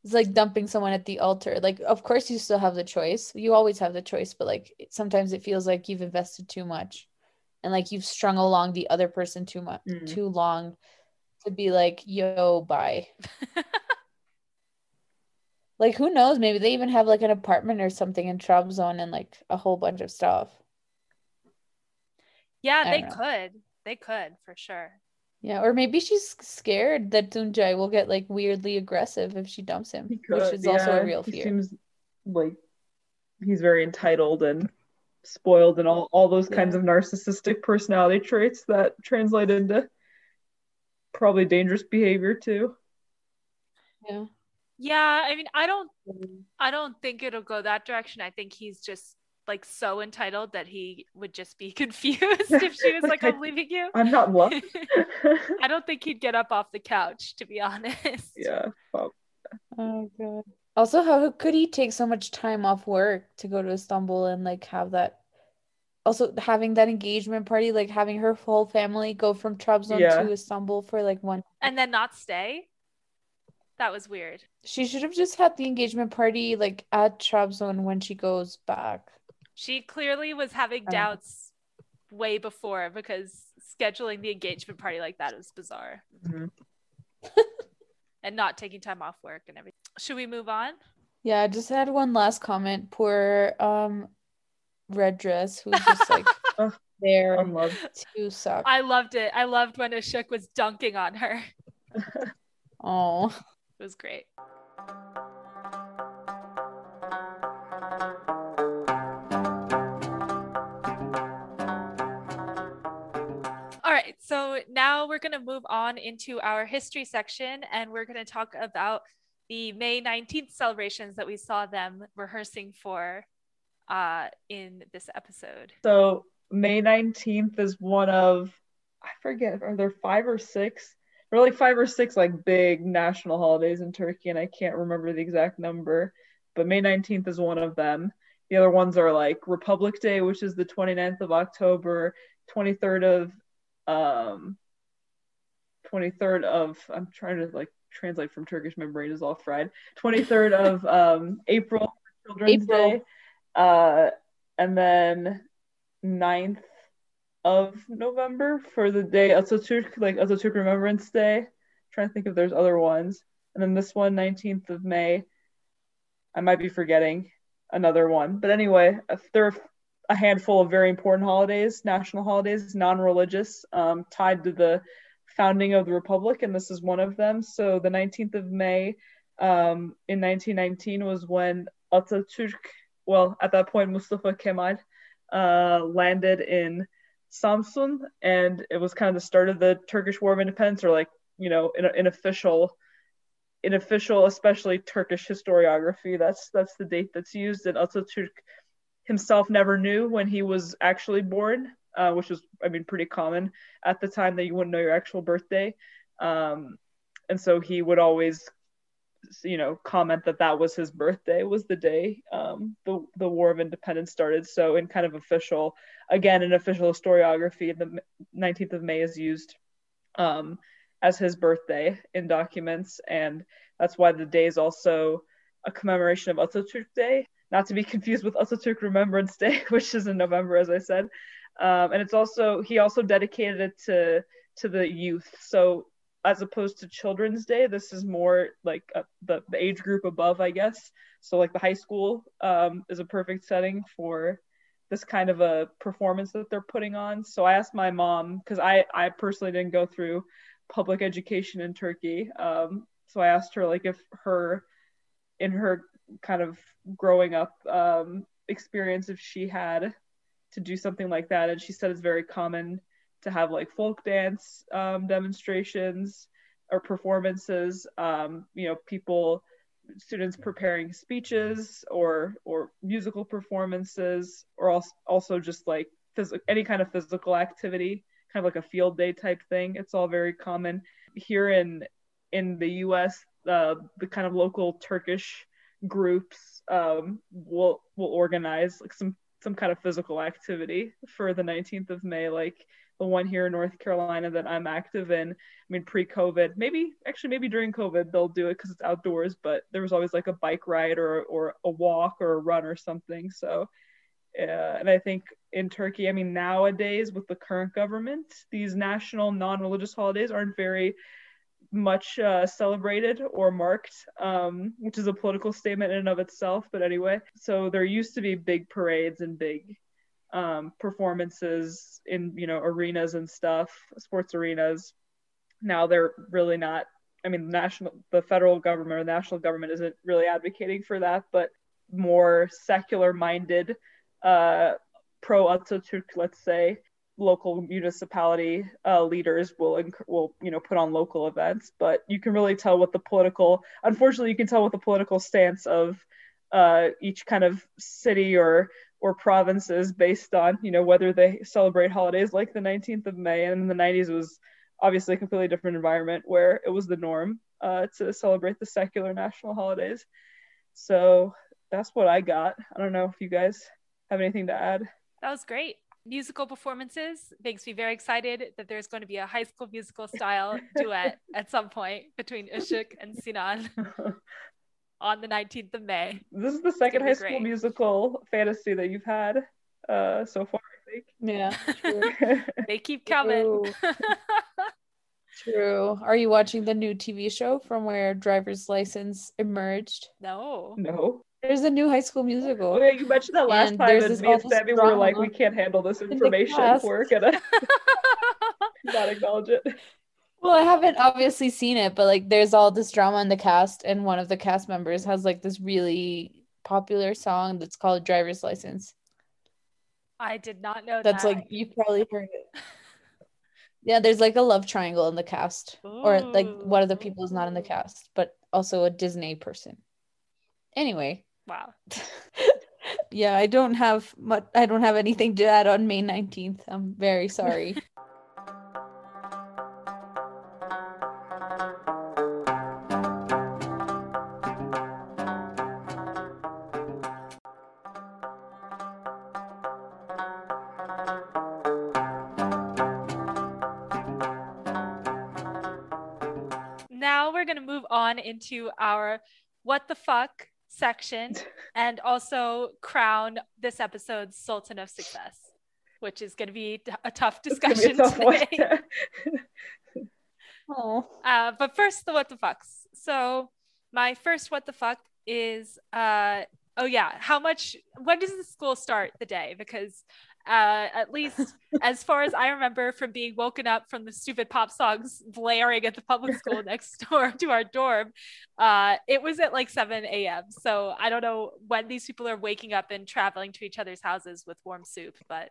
it's like dumping someone at the altar like of course you still have the choice you always have the choice but like sometimes it feels like you've invested too much and like you've strung along the other person too much Mm. too long to be like yo bye like who knows maybe they even have like an apartment or something in Trabzon and like a whole bunch of stuff Yeah, they know. could. They could for sure. Yeah, or maybe she's scared that Tuncay will get like weirdly aggressive if she dumps him, He which could, is also a real He fear. seems like he's very entitled and spoiled and all, all those kinds of narcissistic personality traits that translate into probably dangerous behavior too. Yeah. Yeah, I mean, I don't I don't think it'll go that direction. I think he's just like so entitled that he would just be confused if she was like, I'm leaving you. I'm not in love. I don't think he'd get up off the couch, to be honest. yeah. Well, Oh god. Also, how could he take so much time off work to go to Istanbul and like have that also having that engagement party, like having her whole family go from Trabzon Yeah. to Istanbul for like one And then not stay. That was weird. She should have just had the engagement party like at Trabzon when she goes back. She clearly was having Uh. doubts way before because scheduling the engagement party like that was bizarre mhm. and not taking time off work and everything. Should we move on? Yeah, I just had one last comment. Poor um red dress who's just like Ugh. there Unloved. to suck. I loved it. I loved when Işık was dunking on her. Oh. It was great. So now we're going to move on into our history section and we're going to talk about the May 19th celebrations that we saw them rehearsing for uh, in this episode. So May 19th is one of I forget, are there five or six? Are like five or six like big national holidays in Turkey, and I can't remember the exact number, but May 19th is one of them. The other ones are like Republic Day, which is the 29th of October, 23rd of um 23rd of I'm trying to like translate from Turkish, my brain is all fried. 23rd of um April, Children's April. Day. Uh and then 9th of November for the day Atatürk, like Atatürk Remembrance Day. trying to think if there's other ones. And then this one, 19th of May. I might be forgetting another one. But anyway, there are a handful of very important holidays, national holidays, non religious, um, tied to the founding of the Republic, and this is one of them. So the 19th of May um, in 1919 was when Atatürk, well, at that point, Mustafa Kemal uh, landed in Samsun, and it was kind of the start of the Turkish War of Independence, or like you know, in an official, in official, especially Turkish historiography. That's that's the date that's used, and Atatürk himself never knew when he was actually born, uh, which was, I mean, pretty common at the time that you wouldn't know your actual birthday, um, and so he would always you know comment that that was his birthday was the day um, the the War of Independence started. So in kind of official, again, in official historiography, the 19th of May is used um, as his birthday in documents, and that's why the day is also a commemoration of Atatürk Day, not to be confused with Atatürk Remembrance Day, which is in November, as I said. Um, and it's also he also dedicated it to to the youth. So as opposed to Children's Day, this is more like uh, the, the age group above, I guess. So like the high school um, is a perfect setting for this kind of a performance that they're putting on. So I asked my mom because I I personally didn't go through public education in Turkey. Um, so I asked her like if her in her kind of growing up um, experience if she had to do something like that, and she said it's very common to have like folk dance um, demonstrations or performances. Um, you know, people students preparing speeches or or musical performances or also, also just like phys- any kind of physical activity kind of like a field day type thing it's all very common here in in the us uh, the kind of local turkish groups um, will will organize like some some kind of physical activity for the 19th of may like the one here in North Carolina that I'm active in. I mean, pre-COVID, maybe actually maybe during COVID they'll do it because it's outdoors, but there was always like a bike ride or or a walk or a run or something. So, uh, and I think in Turkey, I mean, nowadays with the current government, these national non-religious holidays aren't very much uh, celebrated or marked, um, which is a political statement in and of itself. But anyway, so there used to be big parades and big um, performances in you know arenas and stuff, sports arenas. Now they're really not. I mean, the national, the federal government or the national government isn't really advocating for that, but more secular-minded, uh, pro Atatürk, let's say, local municipality uh, leaders will will you know put on local events. But you can really tell what the political. Unfortunately, you can tell what the political stance of uh, each kind of city or or provinces based on you know whether they celebrate holidays like the 19th of May. And in the 90s was obviously a completely different environment where it was the norm uh, to celebrate the secular national holidays. So that's what I got. I don't know if you guys have anything to add. That was great. Musical performances makes me very excited that there's going to be a high school musical style duet at some point between Işık and Sinan. on the 19th of May. This is the second high school great. musical fantasy that you've had uh, so far, I think. Yeah. they keep coming. True. true. Are you watching the new TV show from where driver's license emerged? No. No. There's a new high school musical. Oh, yeah, you mentioned that last and time, and me and Sammy were like, we can't handle this information. We're gonna not acknowledge it. Well, I haven't obviously seen it, but like there's all this drama in the cast, and one of the cast members has like this really popular song that's called Driver's License. I did not know that. that's that. like you probably heard it. yeah, there's like a love triangle in the cast, Ooh. or like one of the people is not in the cast, but also a Disney person. Anyway. Wow. yeah, I don't have much. I don't have anything to add on May 19th. I'm very sorry. Now we're going to move on into our what the fuck section and also crown this episode's Sultan of Success, which is going to be a tough discussion a tough today. oh. Uh, but first, the what the fucks. So, my first what the fuck is uh, oh yeah, how much? When does the school start the day? Because uh, at least as far as I remember from being woken up from the stupid pop songs blaring at the public school next door to our dorm. Uh, it was at like 7 a.m. So I don't know when these people are waking up and traveling to each other's houses with warm soup, but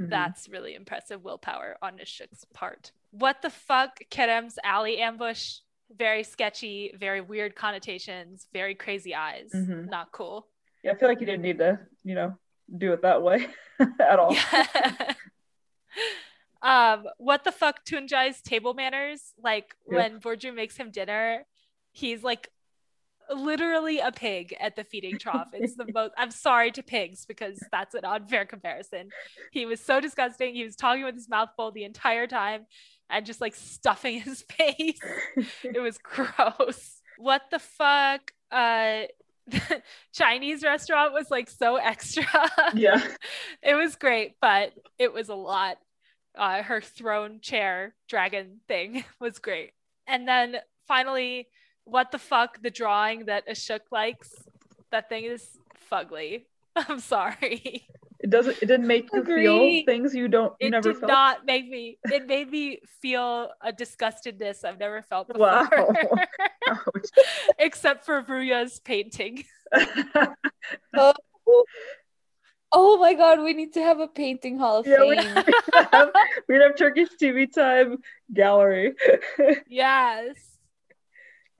mm-hmm. that's really impressive willpower on Işık's part. What the fuck? Kerem's alley ambush. Very sketchy, very weird connotations, very crazy eyes. Mm-hmm. Not cool. Yeah, I feel like you didn't need to, you know, do it that way at all. Yeah. um, what the fuck Tuncay's table manners? Like when Burcu makes him dinner, he's like literally a pig at the feeding trough. It's the most I'm sorry to pigs because that's an unfair comparison. He was so disgusting. He was talking with his mouth full the entire time and just like stuffing his face. it was gross. What the fuck? Uh Chinese restaurant was like so extra. Yeah. it was great, but it was a lot. Uh, her throne chair dragon thing was great. And then finally, what the fuck, the drawing that Işık likes, that thing is fugly. I'm sorry. It doesn't. It didn't make you feel things you don't. You it never did felt. not make me. It made me feel a disgustedness I've never felt before. Wow. Except for Ruya's painting. oh. oh my god, we need to have a painting hall of yeah, fame. We'd have, we'd have Turkish TV time gallery. yes.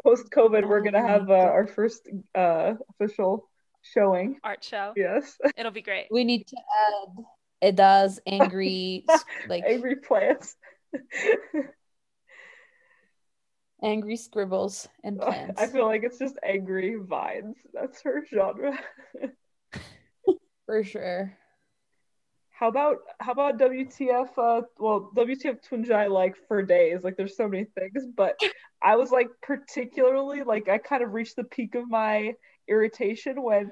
post COVID, we're gonna Oh have uh, our first uh, official showing. Art show. Yes, It'll be great. We need to add Eda's angry, like angry plants. angry scribbles and plants. I feel like it's just angry vines. That's her genre. for sure. How about how about WTF? Uh, well, WTF Tuncay like for days. Like there's so many things, but I was like particularly like I kind of reached the peak of my irritation when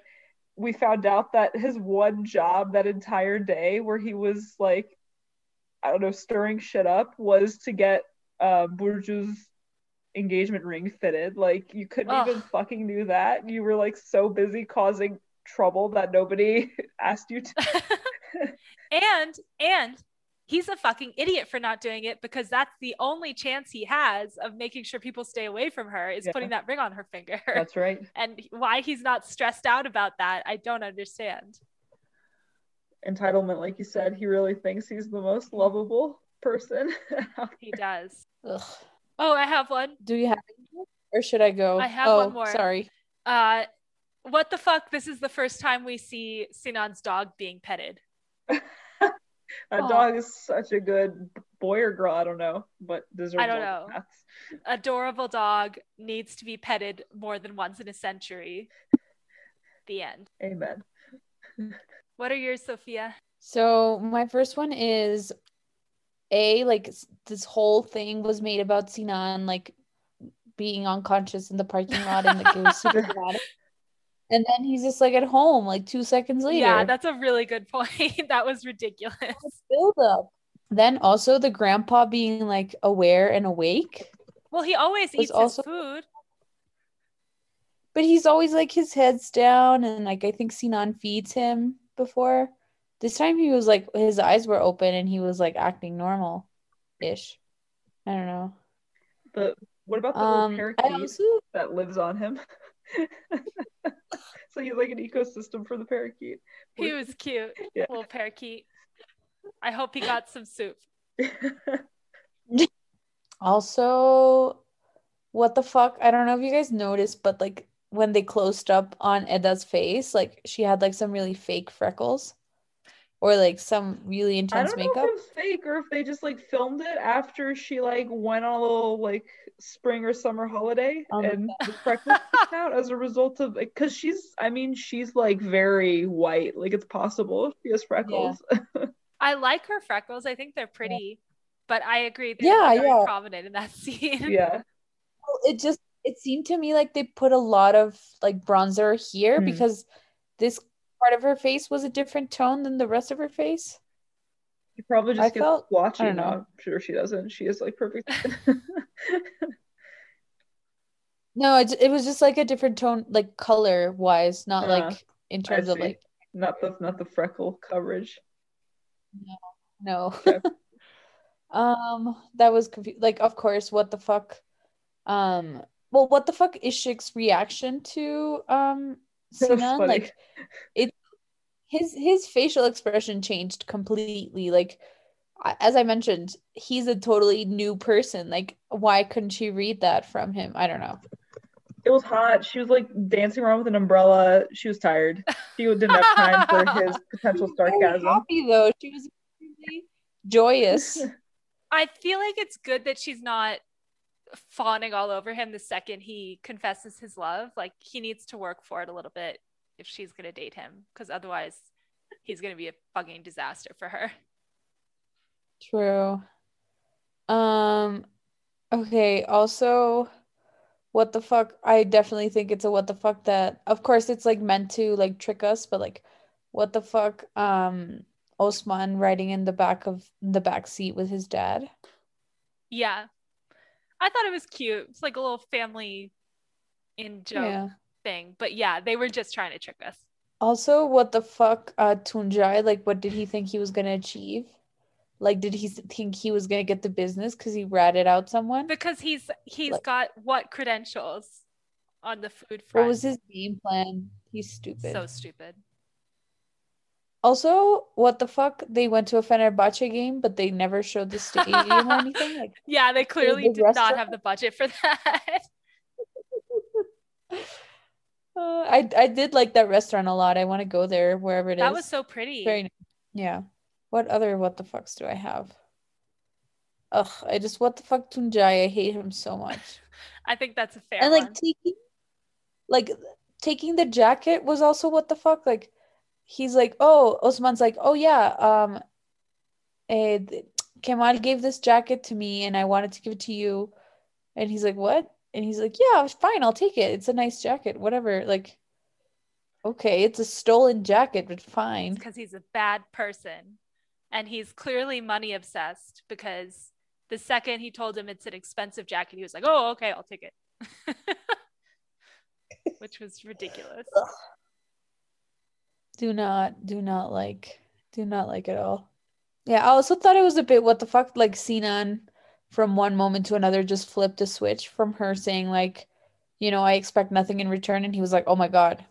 we found out that his one job that entire day where he was like I don't know stirring shit up was to get uh, Burcu's engagement ring fitted. Like you couldn't Ugh. even fucking do that. You were like so busy causing trouble that nobody asked you to. and and he's a fucking idiot for not doing it because that's the only chance he has of making sure people stay away from her is Yeah. putting that ring on her finger. That's right. and why he's not stressed out about that, I don't understand. entitlement, like you said, he really thinks he's the most lovable person. He does. Ugh. Oh, I have one. Do you have any or should I go? I have oh, one more. Sorry. Uh what the fuck? This is the first time we see Sinan's dog being petted. there. that Aw. dog is such a good boy or girl. I don't know, but deserves I don't know. the pats. Adorable dog needs to be petted more than once in a century. The end. Amen. What are yours, Sophia? So my first one is a like this whole thing was made about Sinan like being unconscious in the parking lot and like it was super dramatic. And then he's just like at home like two seconds later. Yeah, that's a really good point. that was ridiculous. build up. Then also the grandpa being like aware and awake. Well, he always Was eats also- his food. But he's always like his head's down and like I think Sinan feeds him before. This time he was like his eyes were open and he was like acting normal ish. I don't know. But what about the Um little I parakeet also that lives on him? so he's like an ecosystem for the parakeet. He was cute. Yeah. Little parakeet. I hope he got some soup. also what the fuck? I don't know if you guys noticed, but like when they closed up on Eda's face, like she had like some really fake freckles or like some really intense I intense don't know makeup. if it was fake or if they just like filmed it after she like went on a little like spring or summer holiday On the and the freckles out as a result of because she's I mean she's like very white like it's possible she has freckles I like her freckles. I think they're pretty, but I agree they're Yeah, very yeah. prominent in that scene. yeah it just it seemed to me like they put a lot of like bronzer here Hmm. because this part of her face was a different tone than the rest of her face. she probably just I gets felt- blotchy I don't know. I'm sure she doesn't she is like perfect No, it, it was just like a different tone, like color wise, not Uh, like in terms of like not the not the freckle coverage no. Okay. um, that was confu- like, of course, what the fuck? Um, well, what the fuck is Shik's reaction to um Sinan? funny. Like, it his his facial expression changed completely. Like, as I mentioned, he's a totally new person. Like, why couldn't she read that from him? I don't know. it was hot she was like dancing around with an umbrella she was tired she didn't have time for his potential Very sarcasm happy though. She was extremely joyous. I feel like it's good that she's not fawning all over him the second he confesses his love. Like he needs to work for it a little bit if she's gonna date him, because otherwise he's gonna be a fucking disaster for her. True. Um, okay, also what the fuck? I definitely think it's a what the fuck that of course it's like meant to like trick us, but like what the fuck um Osman riding in the back of the back seat with his dad. Yeah. I thought it was cute. It's like a little family in joke Yeah. thing. But yeah, they were just trying to trick us. Also, what the fuck uh Tuncay, like what did he think he was gonna achieve? Like did he think he was gonna get the business because he ratted out someone? Because he's he's Like- got what credentials on the food front? What was his game plan? He's stupid. so stupid. Also, what the fuck? They went to a Fenerbahce game, but they never showed the stadium or anything. Like, Yeah, they clearly the did not have the budget for that. Uh, I I did like that restaurant a lot. I want to go there wherever it is. That was so pretty. very nice. yeah. What other what the fucks do I have? Ugh, I just what the fuck Tuncay. I hate him so much. I think that's a fair and like one. taking like taking the jacket was also what the fuck like he's like oh Osman's like oh yeah um eh, Kemal gave this jacket to me and I wanted to give it to you. And he's like what? And he's like yeah fine I'll take it. It's a nice jacket whatever. Like okay it's a stolen jacket but fine. Because he's a bad person. And he's clearly money obsessed because the second he told him it's an expensive jacket he was like oh okay i'll take it. Which was ridiculous do not do not like do not like at all. Yeah i also thought it was a bit what the fuck like sinan from one moment to another just flipped a switch from her saying like you know i expect nothing in return and he was like oh my god.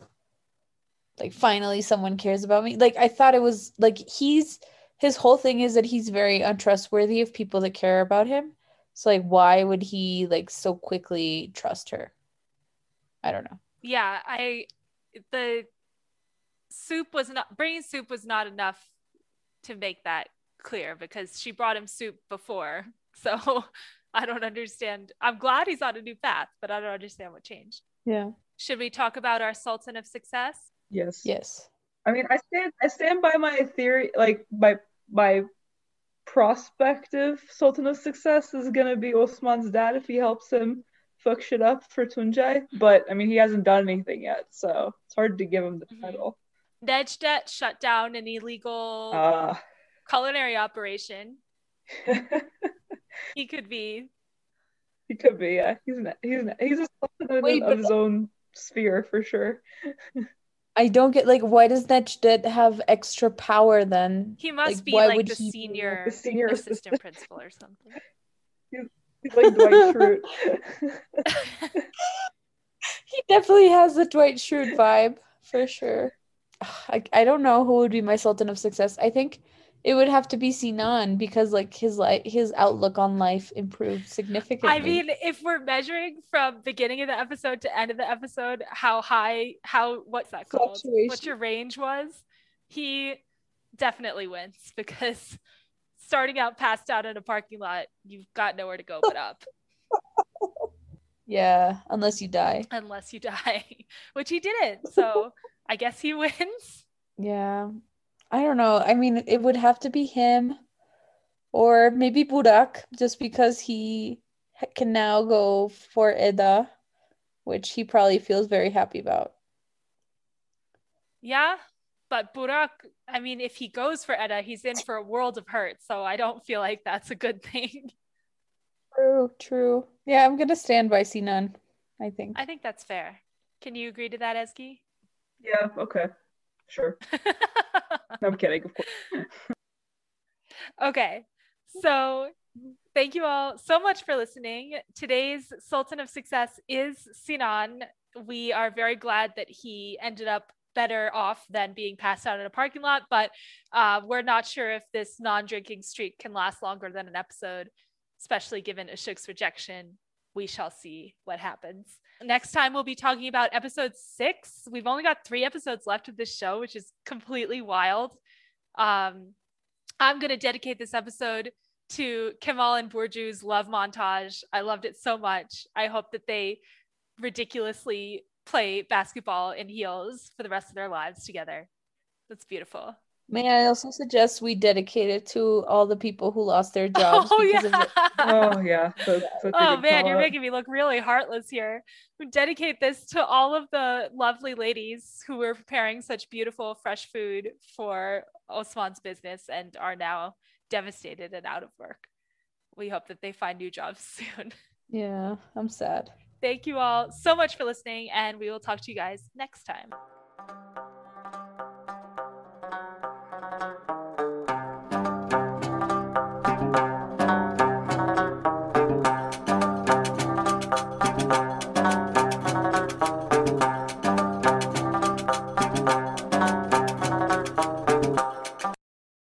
Like finally someone cares about me. Like i thought it was like he's his whole thing is that he's very untrustworthy of people that care about him. So like why would he like so quickly trust her? I don't know. Yeah i the soup was not bringing soup was not enough to make that clear because she brought him soup before so i don't understand i'm glad he's on a new path but i don't understand what changed yeah should we talk about our sultan of success Yes. yes I mean, I stand I stand by my theory, like my my prospective Sultan of Success is gonna be Osman's dad if he helps him fuck shit up for Tuncay. But I mean, he hasn't done anything yet, so it's hard to give him the Mhm. title. Nejdet shut down an illegal Uh, culinary operation. He could be. he could be. Yeah, he's an, he's an, he's a sultan Wait, of but- his own sphere for sure. I don't get like why does Nejdet have extra power then? He must Like, be why like would the he be senior, the senior assistant assistant? principal or something. He's like Dwight Schrute. He definitely has the Dwight Schrute vibe for sure. I, I don't know who would be my Sultan of Success. I think it would have to be Sinan because like his like his outlook on life improved significantly. I mean, if we're measuring from beginning of the episode to end of the episode, how high, how what's that called? What your range was, he definitely wins because starting out passed out in a parking lot, you've got nowhere to go but up yeah, unless you die. unless you die, which he didn't. So I guess he wins. Yeah. I don't know. I mean, it would have to be him or maybe Burak just because he can now go for Eda, which he probably feels very happy about. Yeah. But Burak, I mean, if he goes for Eda, he's in for a world of hurt. So I don't feel like that's a good thing. True, true. Yeah, I'm gonna stand by Sinan, I think. I think that's fair. Can you agree to that, Eski? Yeah. Okay. Sure. No, I'm kidding. Of course. okay. So thank you all so much for listening. Today's Sultan of Success is Sinan. We are very glad that he ended up better off than being passed out in a parking lot, but uh, we're not sure if this non drinking streak can last longer than an episode, especially given Işık's rejection. We shall see what happens. Next time, we'll be talking about episode six. We've only got three episodes left of this show, which is completely wild. Um, I'm going to dedicate this episode to Kemal and Burcu's love montage. I loved it so much. I hope that they ridiculously play basketball in heels for the rest of their lives together. That's beautiful. May I also suggest we dedicate it to all the people who lost their jobs oh, because of yeah. it. Oh yeah. That's such a Oh man, you're call-out. making me look really heartless here. We dedicate this to all of the lovely ladies who were preparing such beautiful, fresh food for Osman's business and are now devastated and out of work. We hope that they find new jobs soon. Yeah, I'm sad. Thank you all so much for listening, and we will talk to you guys next time.